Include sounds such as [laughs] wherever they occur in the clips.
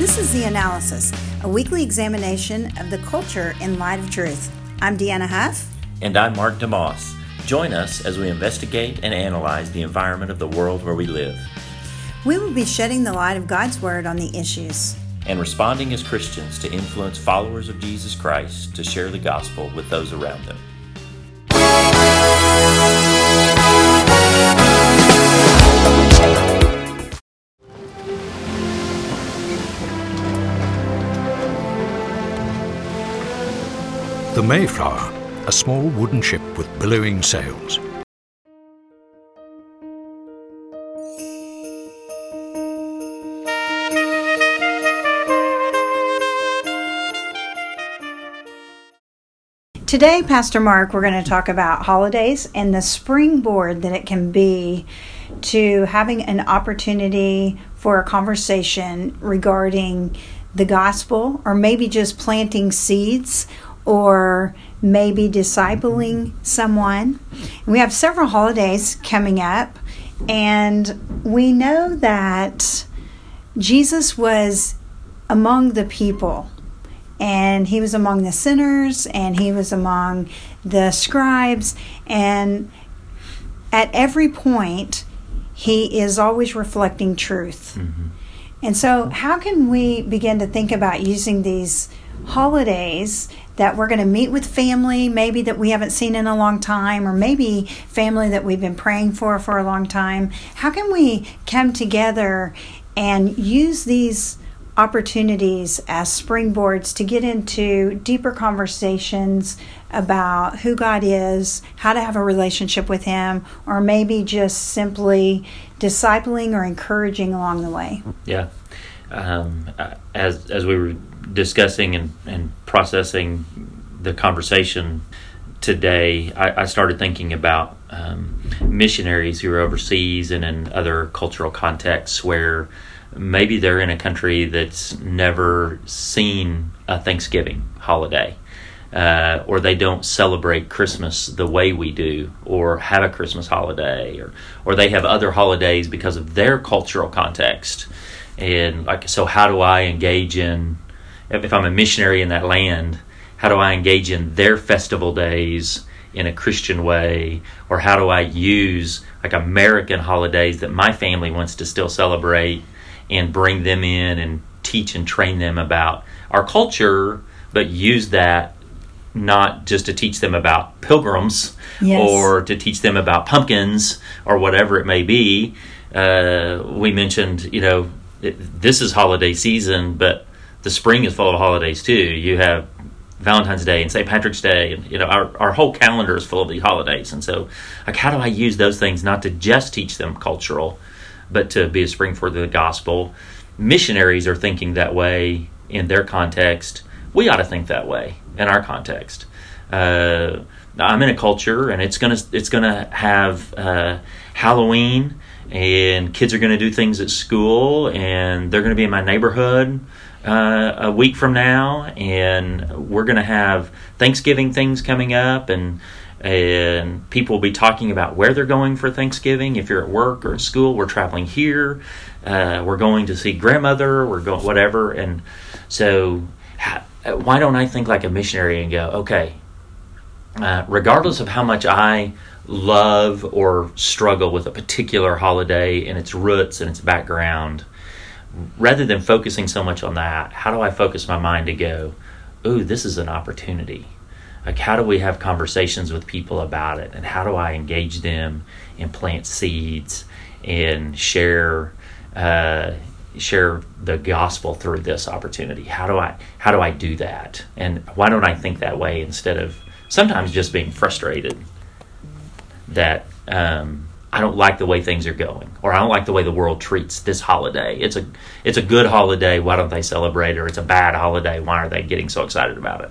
This is The Analysis, a weekly examination of the culture in light of truth. I'm Deanna Huff. And I'm Mark DeMoss. Join us as we investigate and analyze the environment of the world where we live. We will be shedding the light of God's Word on the issues and responding as Christians to influence followers of Jesus Christ to share the gospel with those around them. The Mayflower, a small wooden ship with billowing sails. Today, Pastor Mark, we're going to talk about holidays and the springboard that it can be to having an opportunity for a conversation regarding the gospel, or maybe just planting seeds, or maybe discipling someone. We have several holidays coming up, and we know that Jesus was among the people and he was among the sinners and he was among the scribes and at every point he is always reflecting truth mm-hmm. and so how can we begin to think about using these holidays that we're going to meet with family maybe that we haven't seen in a long time or maybe family that we've been praying for for a long time how can we come together and use these opportunities as springboards to get into deeper conversations about who God is, how to have a relationship with Him, or maybe just simply discipling or encouraging along the way. Yeah. Um, as, as we were discussing and, and processing the conversation today, I, I started thinking about um, missionaries who are overseas and in other cultural contexts where maybe they're in a country that's never seen a Thanksgiving holiday. Uh, or they don't celebrate Christmas the way we do, or have a Christmas holiday, or or they have other holidays because of their cultural context. And like, so how do I engage in? If I'm a missionary in that land, how do I engage in their festival days in a Christian way, or how do I use like American holidays that my family wants to still celebrate and bring them in and teach and train them about our culture, but use that not just to teach them about pilgrims yes. or to teach them about pumpkins or whatever it may be. Uh, we mentioned, you know, it, this is holiday season, but the spring is full of holidays too. You have Valentine's Day and St. Patrick's Day, and you know our, our whole calendar is full of these holidays. And so, like, how do I use those things not to just teach them cultural, but to be a spring for the gospel. Missionaries are thinking that way in their context. We ought to think that way in our context. Uh, I'm in a culture, and it's gonna it's gonna have uh, Halloween, and kids are gonna do things at school, and they're gonna be in my neighborhood. Uh, a week from now, and we're going to have Thanksgiving things coming up, and and people will be talking about where they're going for Thanksgiving. If you're at work or at school, we're traveling here. Uh, we're going to see grandmother. We're going whatever. And so, why don't I think like a missionary and go, okay, uh, regardless of how much I love or struggle with a particular holiday and its roots and its background, rather than focusing so much on that, how do I focus my mind to go, ooh, this is an opportunity? like how do we have conversations with people about it? And how do i engage them and plant seeds and share uh, share the gospel through this opportunity? How do i how do i do that? And why don't i think that way instead of sometimes just being frustrated that um, I don't like the way things are going, or I don't like the way the world treats this holiday. It's a it's a good holiday. Why don't they celebrate? Or it's a bad holiday. Why are they getting so excited about it?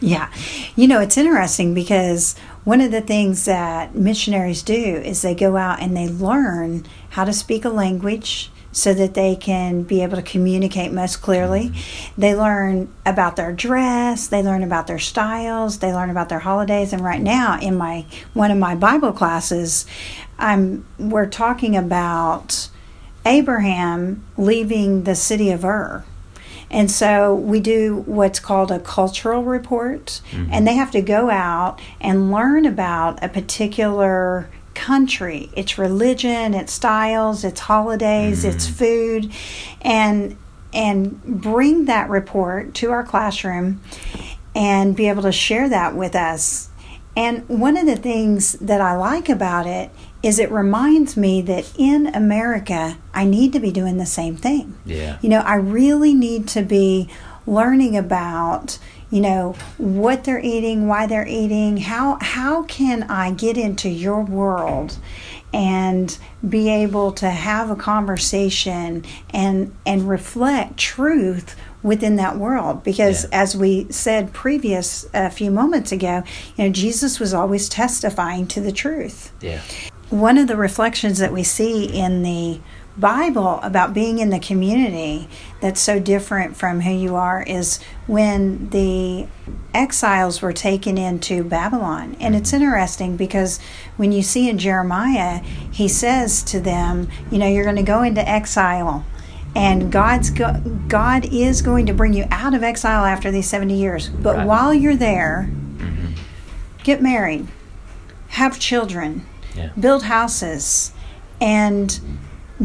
Yeah. You know, it's interesting because one of the things that missionaries do is they go out and they learn how to speak a language so that they can be able to communicate most clearly. Mm-hmm. They learn about their dress, they learn about their styles, they learn about their holidays and right now in my one of my Bible classes, I'm we're talking about Abraham leaving the city of Ur And so we do what's called a cultural report, Mhm. and they have to go out and learn about a particular country, its religion, its styles, its holidays, its Mhm. food, and and bring that report to our classroom and be able to share that with us. And one of the things that I like about it is it reminds me that in America, I need to be doing the same thing. Yeah. You know, I really need to be learning about, you know, what they're eating, why they're eating, how how can I get into your world and be able to have a conversation and and reflect truth within that world because Yeah. as we said previous a few moments ago you know jesus was always testifying to the truth Yeah. one of the reflections that we see in the Bible about being in the community that's so different from who you are is when the exiles were taken into Babylon. And it's interesting because when you see in Jeremiah, he says to them, you know, you're going to go into exile. And God's go- God is going to bring you out of exile after these 70 years. But Right. while you're there, hmm get married, have children, Yeah. build houses, and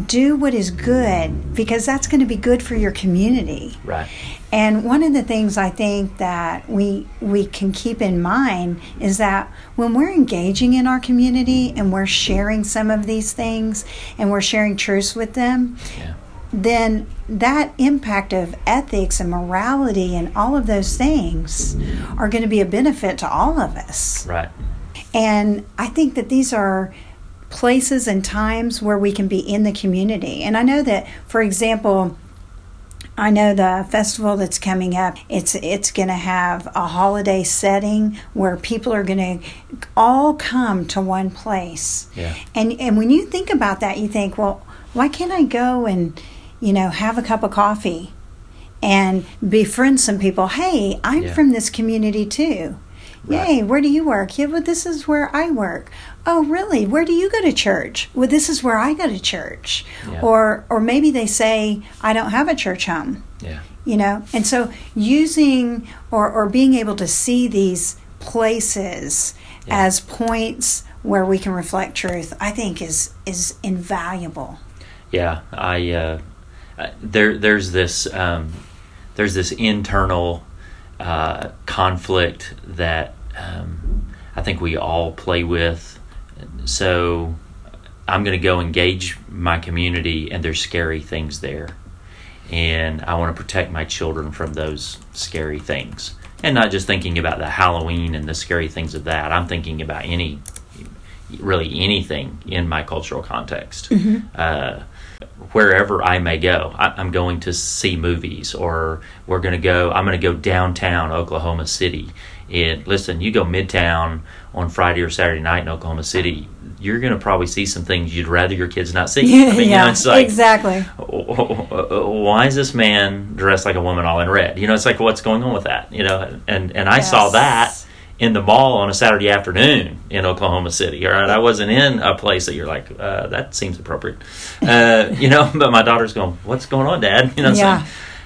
do what is good because that's going to be good for your community. Right. And one of the things I think that we we can keep in mind is that when we're engaging in our community and we're sharing some of these things and we're sharing truths with them, Yeah. then that impact of ethics and morality and all of those things are going to be a benefit to all of us. Right. And I think that these are places and times where we can be in the community. And I know that, for example, I know the festival that's coming up. It's it's going to have a holiday setting where people are going to all come to one place. Yeah. And and when you think about that, you think, well, why can't I go and you know have a cup of coffee and befriend some people? Hey, I'm Yeah. from this community too. Right. Yay, where do you work? Yeah, well, this is where I work. Oh, really? Where do you go to church? Well, this is where I go to church. Yeah. Or, or maybe they say, I don't have a church home Yeah. you know and so using or, or being able to see these places Yeah. as points where we can reflect truth i think is is invaluable Yeah, I uh, uh, there there's this um, there's this internal uh, conflict that um, I think we all play with. So I'm going to go engage my community, and there's scary things there, and I want to protect my children from those scary things. And not just thinking about the Halloween and the scary things of that. I'm thinking about any really anything in my cultural context. Uh, wherever I may go, I, I'm going to see movies, or we're going to go. I'm going to go downtown Oklahoma City. And listen, you go midtown on Friday or Saturday night in Oklahoma City, you're going to probably see some things you'd rather your kids not see. [laughs] I mean, you know, it's like, exactly [laughs] why is this man dressed like a woman all in red? You know, it's like what's going on with that? You know, and and I saw that in the mall on a Saturday afternoon in Oklahoma City. All right, I wasn't in a place that you're like uh, that seems appropriate, uh, you know. [laughs] But my daughter's going, "What's going on, Dad?" [laughs] You know, Yeah.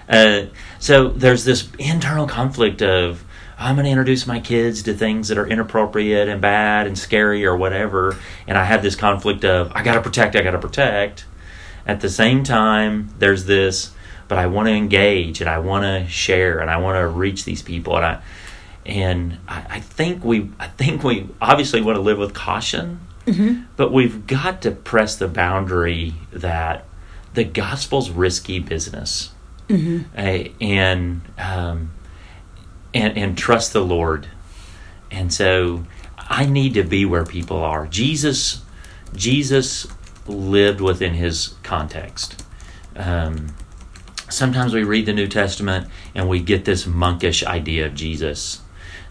uh, so there's this internal conflict of. I'm going to introduce my kids to things that are inappropriate and bad and scary or whatever. And I have this conflict of, I got to protect, I got to protect. At the same time, there's this, but I want to engage and I want to share and I want to reach these people. And I, and I, I think we, I think we obviously want to live with caution, but we've got to press the boundary that the gospel's risky business. Uh, and, um, and and trust the Lord. And so I need to be where people are. Jesus Jesus lived within his context. Um, sometimes we read the New Testament and we get this monkish idea of Jesus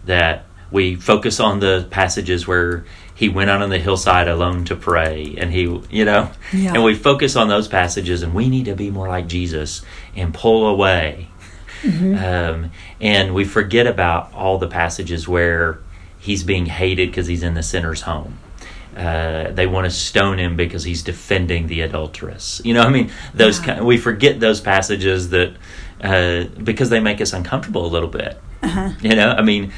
that we focus on the passages where he went out on the hillside alone to pray and he you know Yeah. and we focus on those passages and we need to be more like Jesus and pull away um, and we forget about all the passages where he's being hated because he's in the sinner's home. Uh, they want to stone him because he's defending the adulteress. You know, I mean, those Yeah. kind, we forget those passages that uh, because they make us uncomfortable a little bit. Uh-huh. You know, I mean,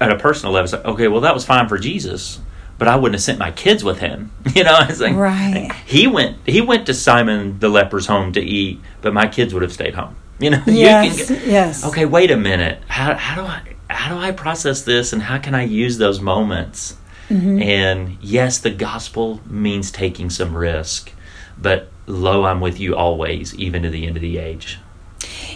at a personal level, it's like, okay, well, that was fine for Jesus, but I wouldn't have sent my kids with him. [laughs] You know, it's like Right. he went he went to Simon the leper's home to eat, but my kids would have stayed home. [laughs] You know, Yes, you can, yes. Okay, wait a minute. How how do I how do I process this, and how can I use those moments? Mm-hmm. And yes, the gospel means taking some risk, but lo, I'm with you always, even to the end of the age.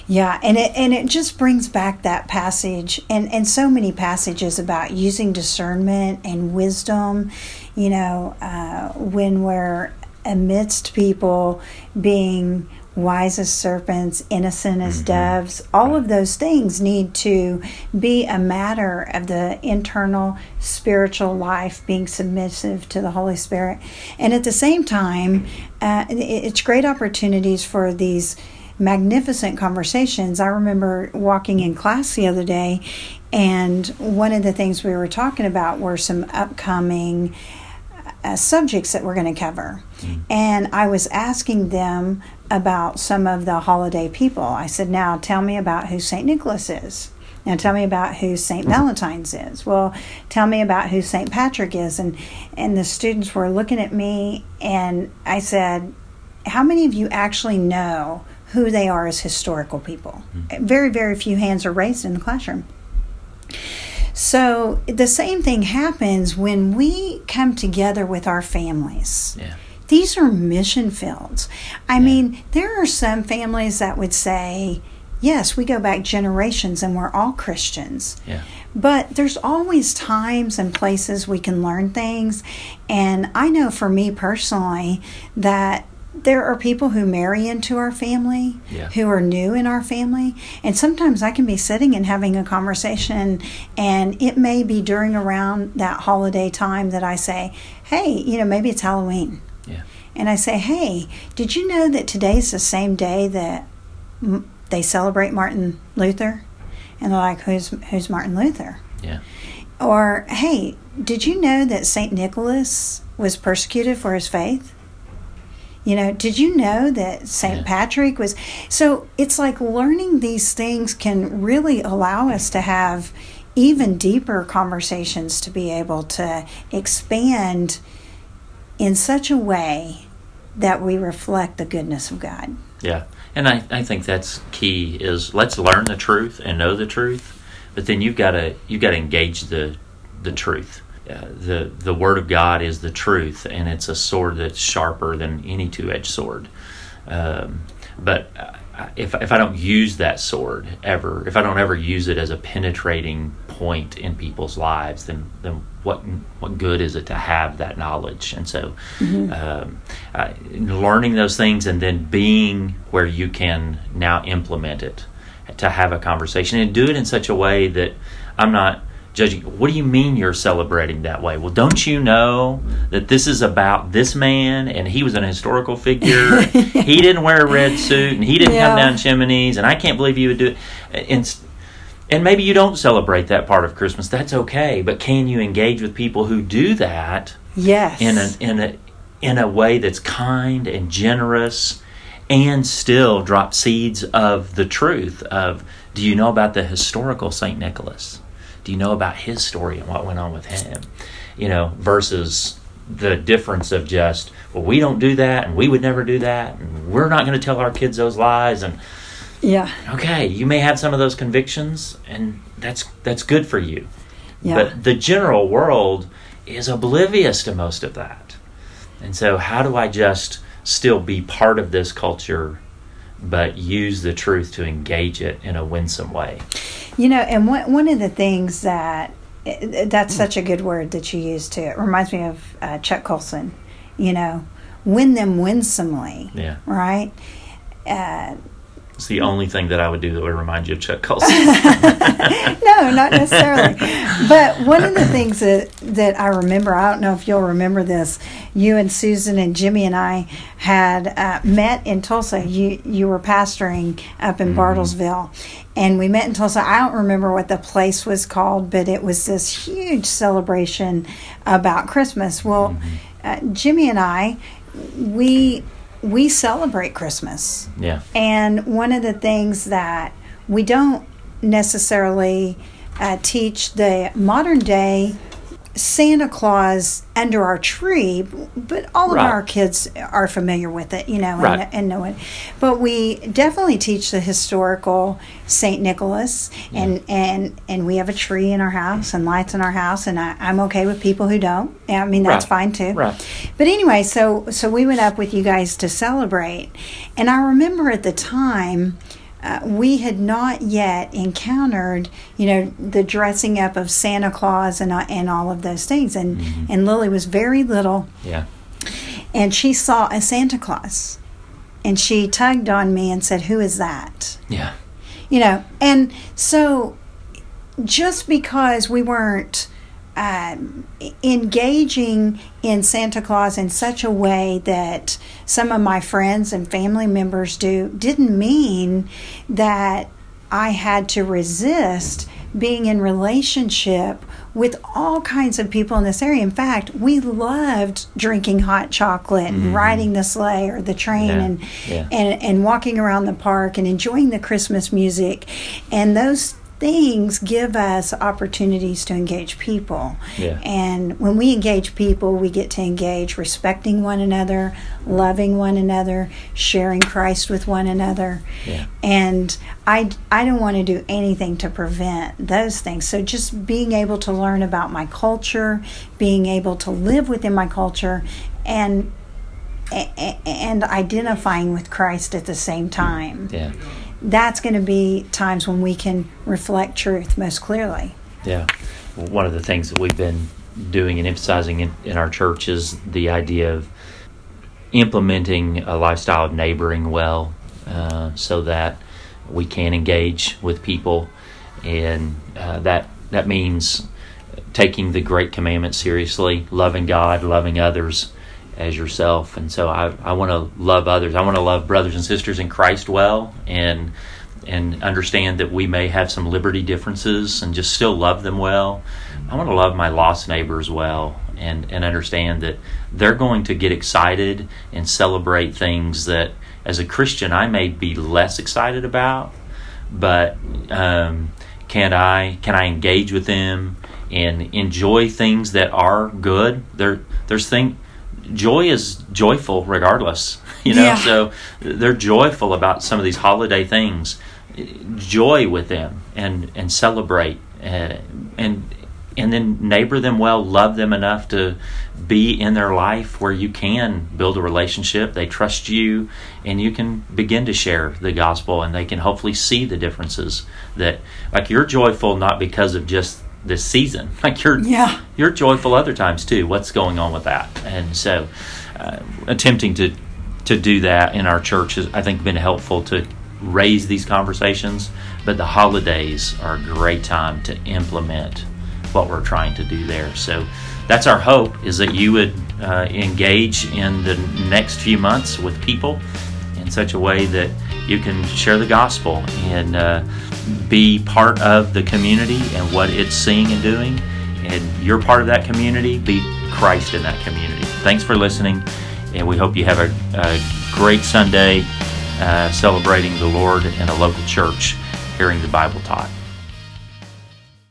Yeah, and it and it just brings back that passage and and so many passages about using discernment and wisdom. You know, uh, when we're amidst people being wise as serpents, innocent as doves, all of those things need to be a matter of the internal spiritual life being submissive to the Holy Spirit, and at the same time, uh, it's great opportunities for these magnificent conversations. I remember walking in class the other day, and one of the things we were talking about were some upcoming uh, subjects that we're going to cover. And I was asking them about some of the holiday people. I said, Now tell me about who St. Nicholas is. Now tell me about who St. Valentine's is. Well, tell me about who St. Patrick is. And, and the students were looking at me, and I said, How many of you actually know who they are as historical people? Hmm. Very, very few hands are raised in the classroom. So the same thing happens when we come together with our families. Yeah. These are mission fields. I mean, there are some families that would say, yes, we go back generations and we're all Christians. Yeah. But there's always times and places we can learn things. And I know for me personally that there are people who marry into our family Yeah. who are new in our family. And sometimes I can be sitting and having a conversation, and it may be during around that holiday time that I say, Hey, you know, maybe it's Halloween. Yeah. And I say, Hey, did you know that today's the same day that m- they celebrate Martin Luther? And they're like, Who's, who's Martin Luther? Yeah. Or, hey, did you know that St. Nicholas was persecuted for his faith? You know, did you know that St. Yeah. Patrick was. So it's like learning these things can really allow us to have even deeper conversations to be able to expand in such a way that we reflect the goodness of God. Yeah, and I, I think that's key is let's learn the truth and know the truth, but then you've got to you've got to engage the the truth. Uh, the the word of God is the truth, and it's a sword that's sharper than any two edged sword. Um, but uh, if if I don't use that sword ever, if I don't ever use it as a penetrating point in people's lives, then then what what good is it to have that knowledge? And so, um, uh, learning those things and then being where you can now implement it to have a conversation and do it in such a way that I'm not judging. What do you mean you're celebrating that way? Well, don't you know that this is about this man and he was an historical figure? [laughs] he didn't wear a red suit and he didn't come down chimneys, and I can't believe you would do it. And, and maybe you don't celebrate that part of Christmas. That's okay, but can you engage with people who do that? Yes. in a in a in a way that's kind and generous and still drop seeds of the truth of do you know about the historical Saint Nicholas? Do you know about his story and what went on with him? You know, versus the difference of just, well, we don't do that and we would never do that and we're not going to tell our kids those lies and yeah. okay, you may have some of those convictions, and that's that's good for you. Yeah. But the general world is oblivious to most of that, and so how do I just still be part of this culture, but use the truth to engage it in a winsome way? You know, and one one of the things that that's such a good word that you use too. It reminds me of uh, Chuck Colson. You know, win them winsomely, Yeah, right? Uh, it's the only thing that I would do that would remind you of Chuck Colson. [laughs] no, not necessarily. but one of the things that that I remember, I don't know if you'll remember this. You and Susan and Jimmy and I had uh, met in Tulsa. You you were pastoring up in Bartlesville, and we met in Tulsa. I don't remember what the place was called, but it was this huge celebration about Christmas. Well, uh, Jimmy and I, we we celebrate Christmas. Yeah. And one of the things that we don't necessarily uh, teach the modern day Santa Claus under our tree, but all of Right. our kids are familiar with it, you know, Right. and, and know it. But we definitely teach the historical Saint Nicholas, and and and we have a tree in our house and lights in our house, and I, I'm okay with people who don't. I mean, that's Right. fine too. Right. But anyway, so so we went up with you guys to celebrate, and I remember at the time. Uh, we had not yet encountered, you know, the dressing up of Santa Claus and uh, and all of those things. And and Lily was very little, Yeah. and she saw a Santa Claus, and she tugged on me and said, "Who is that?" Yeah. you know and so just because we weren't um, engaging in santa claus in such a way that some of my friends and family members do didn't mean that i had to resist being in relationship with all kinds of people in this area. In fact we loved drinking hot chocolate and riding the sleigh or the train Yeah, and yeah. and and walking around the park and enjoying the Christmas music, and those things give us opportunities to engage people. Yeah. And when we engage people, we get to engage respecting one another, loving one another, sharing Christ with one another. Yeah. And I, I don't want to do anything to prevent those things. So just being able to learn about my culture, being able to live within my culture, and and identifying with Christ at the same time. Yeah. That's going to be times when we can reflect truth most clearly. Yeah. One of the things that we've been doing and emphasizing in, in our church is the idea of implementing a lifestyle of neighboring well uh, so that we can engage with people. And uh, that, that means taking the great commandment seriously, loving God, loving others as yourself. And so I, I want to love others. I want to love brothers and sisters in Christ well and and understand that we may have some liberty differences and just still love them well. I want to love my lost neighbors well and, and understand that they're going to get excited and celebrate things that as a Christian I may be less excited about but um, can I can I engage with them and enjoy things that are good? There there's thing joy is joyful regardless, [laughs] you know. Yeah. So they're joyful about some of these holiday things. Joy with them and and celebrate uh, and and then neighbor them well, love them enough to be in their life where you can build a relationship. They trust you, and you can begin to share the gospel, and they can hopefully see the differences. That like you're joyful not because of just this season, [laughs] like you're Yeah. you're joyful other times too. What's going on with that? And so, uh, attempting to to do that in our church has, I think, been helpful to raise these conversations. But the holidays are a great time to implement what we're trying to do there. So that's our hope is that you would uh, engage in the next few months with people in such a way that you can share the gospel and uh, be part of the community and what it's seeing and doing. And you're part of that community, be Christ in that community. Thanks for listening, and we hope you have a, a great Sunday uh, celebrating the Lord in a local church, hearing the Bible taught.